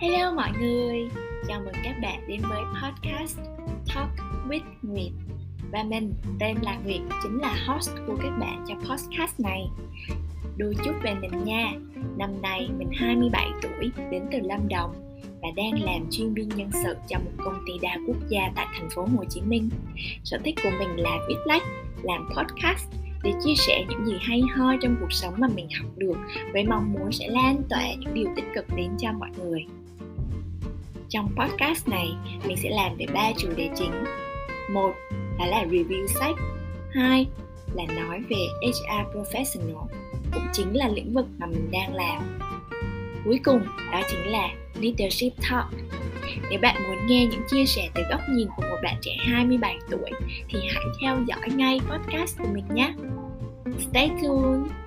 Hello mọi người, chào mừng các bạn đến với podcast Talk with Nguyệt Và mình tên là Nguyệt, chính là host của các bạn cho podcast này Đôi chút về mình nha, năm nay mình 27 tuổi, đến từ Lâm Đồng và đang làm chuyên viên nhân sự cho một công ty đa quốc gia tại thành phố Hồ Chí Minh. Sở thích của mình là viết lách, làm podcast để chia sẻ những gì hay ho trong cuộc sống mà mình học được với mong muốn sẽ lan tỏa những điều tích cực đến cho mọi người. Trong podcast này, mình sẽ làm về ba chủ đề chính. Một đó là review sách. Hai là nói về HR professional, cũng chính là lĩnh vực mà mình đang làm. Cuối cùng đó chính là leadership talk. Nếu bạn muốn nghe những chia sẻ từ góc nhìn của một bạn trẻ 27 tuổi thì hãy theo dõi ngay podcast của mình nhé. Stay tuned!